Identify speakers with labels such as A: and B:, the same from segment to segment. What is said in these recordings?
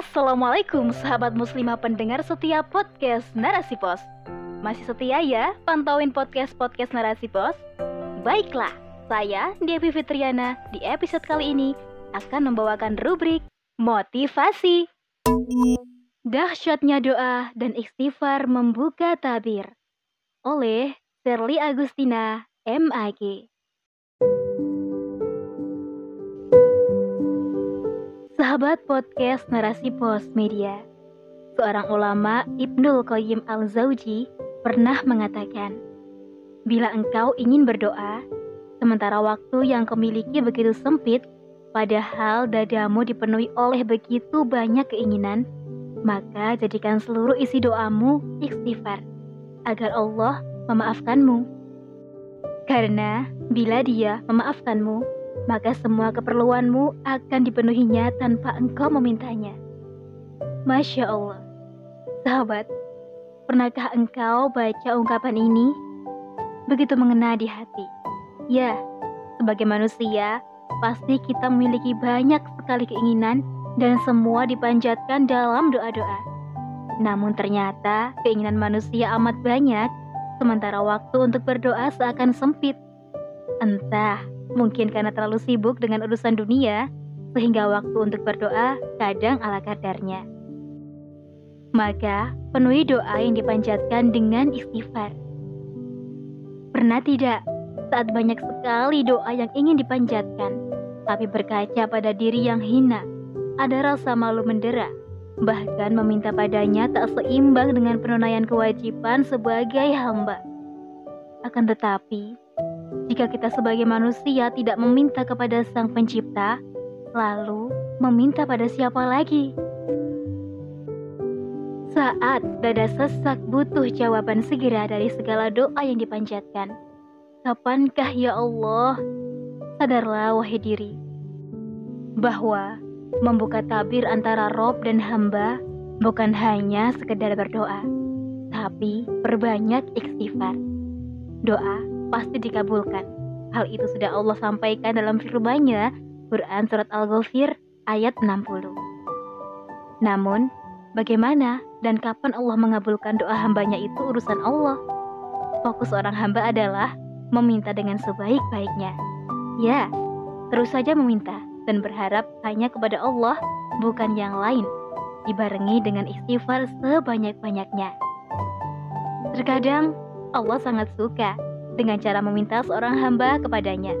A: Assalamualaikum sahabat muslimah pendengar setia podcast Narasi Pos. Masih setia ya pantauin podcast-podcast Narasi Pos? Baiklah, saya Devi Fitriana di episode kali ini akan membawakan rubrik Motivasi. Dahsyatnya doa dan istighfar membuka tabir. Oleh Serli Agustina, MAG Sahabat podcast Narasi Pos Media, seorang ulama Ibnul Qayyim Al-Zauji pernah mengatakan, Bila engkau ingin berdoa, sementara waktu yang kau miliki begitu sempit, padahal dadamu dipenuhi oleh begitu banyak keinginan, maka jadikan seluruh isi doamu istighfar, agar Allah memaafkanmu. Karena bila dia memaafkanmu, maka semua keperluanmu akan dipenuhinya tanpa engkau memintanya. Masya Allah, sahabat, pernahkah engkau baca ungkapan ini? Begitu mengena di hati. Ya, sebagai manusia, pasti kita memiliki banyak sekali keinginan dan semua dipanjatkan dalam doa-doa. Namun ternyata keinginan manusia amat banyak, sementara waktu untuk berdoa seakan sempit. Entah Mungkin karena terlalu sibuk dengan urusan dunia, sehingga waktu untuk berdoa kadang ala kadarnya. Maka, penuhi doa yang dipanjatkan dengan istighfar. Pernah tidak saat banyak sekali doa yang ingin dipanjatkan, tapi berkaca pada diri yang hina, ada rasa malu mendera, bahkan meminta padanya tak seimbang dengan penunaian kewajiban sebagai hamba. Akan tetapi, jika kita sebagai manusia tidak meminta kepada Sang Pencipta, lalu meminta pada siapa lagi? Saat dada sesak butuh jawaban segera dari segala doa yang dipanjatkan. Kapankah ya Allah? Sadarlah wahai diri bahwa membuka tabir antara Rob dan hamba bukan hanya sekedar berdoa, tapi berbanyak istighfar. Doa pasti dikabulkan. Hal itu sudah Allah sampaikan dalam firman-Nya, Quran Surat Al-Ghafir ayat 60. Namun, bagaimana dan kapan Allah mengabulkan doa hambanya itu urusan Allah. Fokus orang hamba adalah meminta dengan sebaik-baiknya. Ya, terus saja meminta dan berharap hanya kepada Allah, bukan yang lain, dibarengi dengan istighfar sebanyak-banyaknya. Terkadang Allah sangat suka dengan cara meminta seorang hamba kepadanya.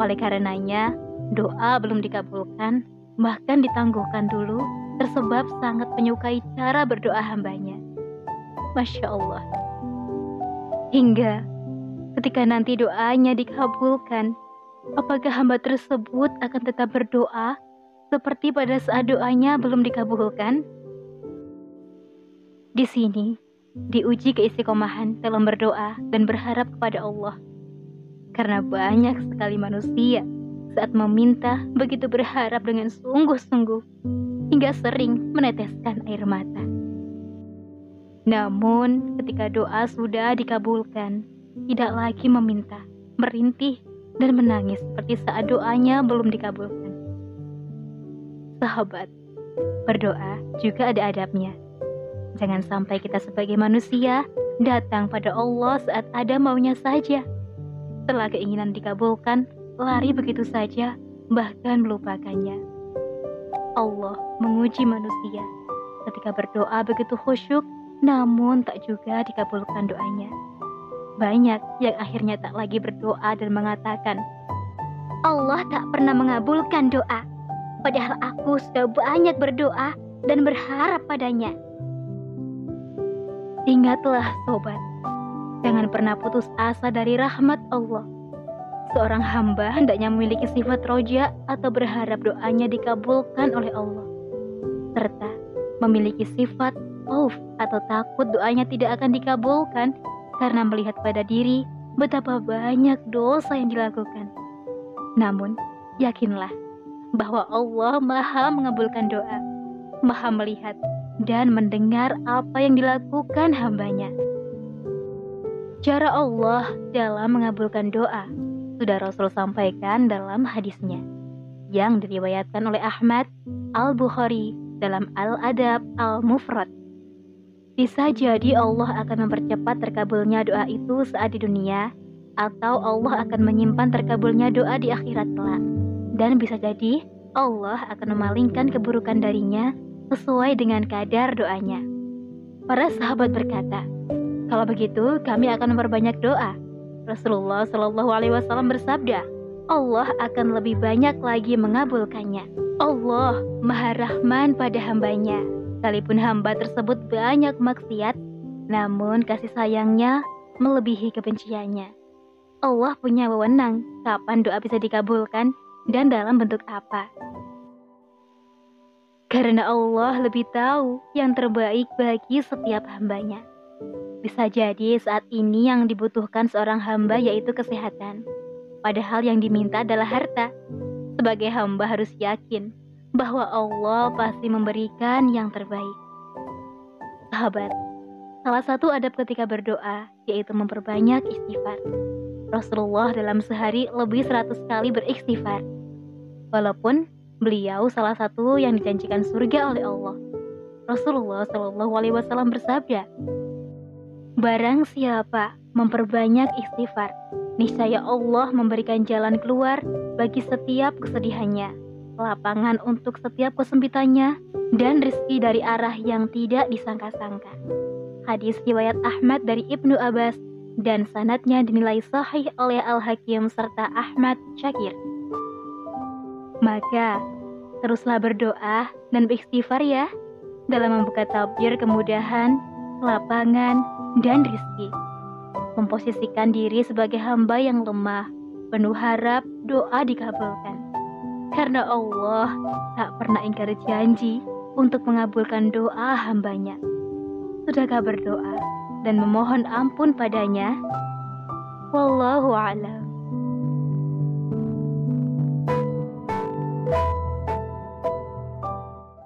A: Oleh karenanya, doa belum dikabulkan, bahkan ditangguhkan dulu, tersebab sangat menyukai cara berdoa hambanya. Masya Allah. Hingga ketika nanti doanya dikabulkan, apakah hamba tersebut akan tetap berdoa seperti pada saat doanya belum dikabulkan? Di sini, diuji keistiqomahan dalam berdoa dan berharap kepada Allah. Karena banyak sekali manusia saat meminta begitu berharap dengan sungguh-sungguh hingga sering meneteskan air mata. Namun, ketika doa sudah dikabulkan, tidak lagi meminta, merintih, dan menangis seperti saat doanya belum dikabulkan. Sahabat, berdoa juga ada adabnya. Jangan sampai kita sebagai manusia datang pada Allah saat ada maunya saja. Setelah keinginan dikabulkan, lari begitu saja, bahkan melupakannya. Allah menguji manusia ketika berdoa begitu khusyuk, namun tak juga dikabulkan doanya. Banyak yang akhirnya tak lagi berdoa dan mengatakan, Allah tak pernah mengabulkan doa, padahal aku sudah banyak berdoa dan berharap padanya. Ingatlah sobat, jangan pernah putus asa dari rahmat Allah. Seorang hamba hendaknya memiliki sifat roja atau berharap doanya dikabulkan oleh Allah. Serta memiliki sifat auf atau takut doanya tidak akan dikabulkan karena melihat pada diri betapa banyak dosa yang dilakukan. Namun, yakinlah bahwa Allah maha mengabulkan doa, maha melihat dan mendengar apa yang dilakukan hambanya. Cara Allah dalam mengabulkan doa sudah Rasul sampaikan dalam hadisnya yang diriwayatkan oleh Ahmad, Al-Bukhari, dalam Al-Adab Al-Mufrad. Bisa jadi Allah akan mempercepat terkabulnya doa itu saat di dunia, atau Allah akan menyimpan terkabulnya doa di akhirat kelak. Dan bisa jadi Allah akan memalingkan keburukan darinya sesuai dengan kadar doanya. Para sahabat berkata, kalau begitu kami akan memperbanyak doa. Rasulullah Shallallahu Alaihi Wasallam bersabda, Allah akan lebih banyak lagi mengabulkannya. Allah Maha Rahman pada hambanya. Sekalipun hamba tersebut banyak maksiat, namun kasih sayangnya melebihi kebenciannya. Allah punya wewenang kapan doa bisa dikabulkan dan dalam bentuk apa. Karena Allah lebih tahu yang terbaik bagi setiap hambanya. Bisa jadi saat ini yang dibutuhkan seorang hamba yaitu kesehatan. Padahal yang diminta adalah harta. Sebagai hamba harus yakin bahwa Allah pasti memberikan yang terbaik. Sahabat, salah satu adab ketika berdoa yaitu memperbanyak istighfar. Rasulullah dalam sehari lebih seratus kali beristighfar. Walaupun beliau salah satu yang dijanjikan surga oleh Allah. Rasulullah Shallallahu Alaihi Wasallam bersabda, Barang siapa memperbanyak istighfar, niscaya Allah memberikan jalan keluar bagi setiap kesedihannya lapangan untuk setiap kesempitannya, dan rezeki dari arah yang tidak disangka-sangka. Hadis riwayat Ahmad dari Ibnu Abbas dan sanatnya dinilai sahih oleh Al-Hakim serta Ahmad Syakir. Maka, teruslah berdoa dan beristighfar ya dalam membuka tabir kemudahan, lapangan, dan rizki. Memposisikan diri sebagai hamba yang lemah, penuh harap doa dikabulkan karena Allah tak pernah ingkar janji untuk mengabulkan doa hambanya. Sudahkah berdoa dan memohon ampun padanya? Wallahu a'lam.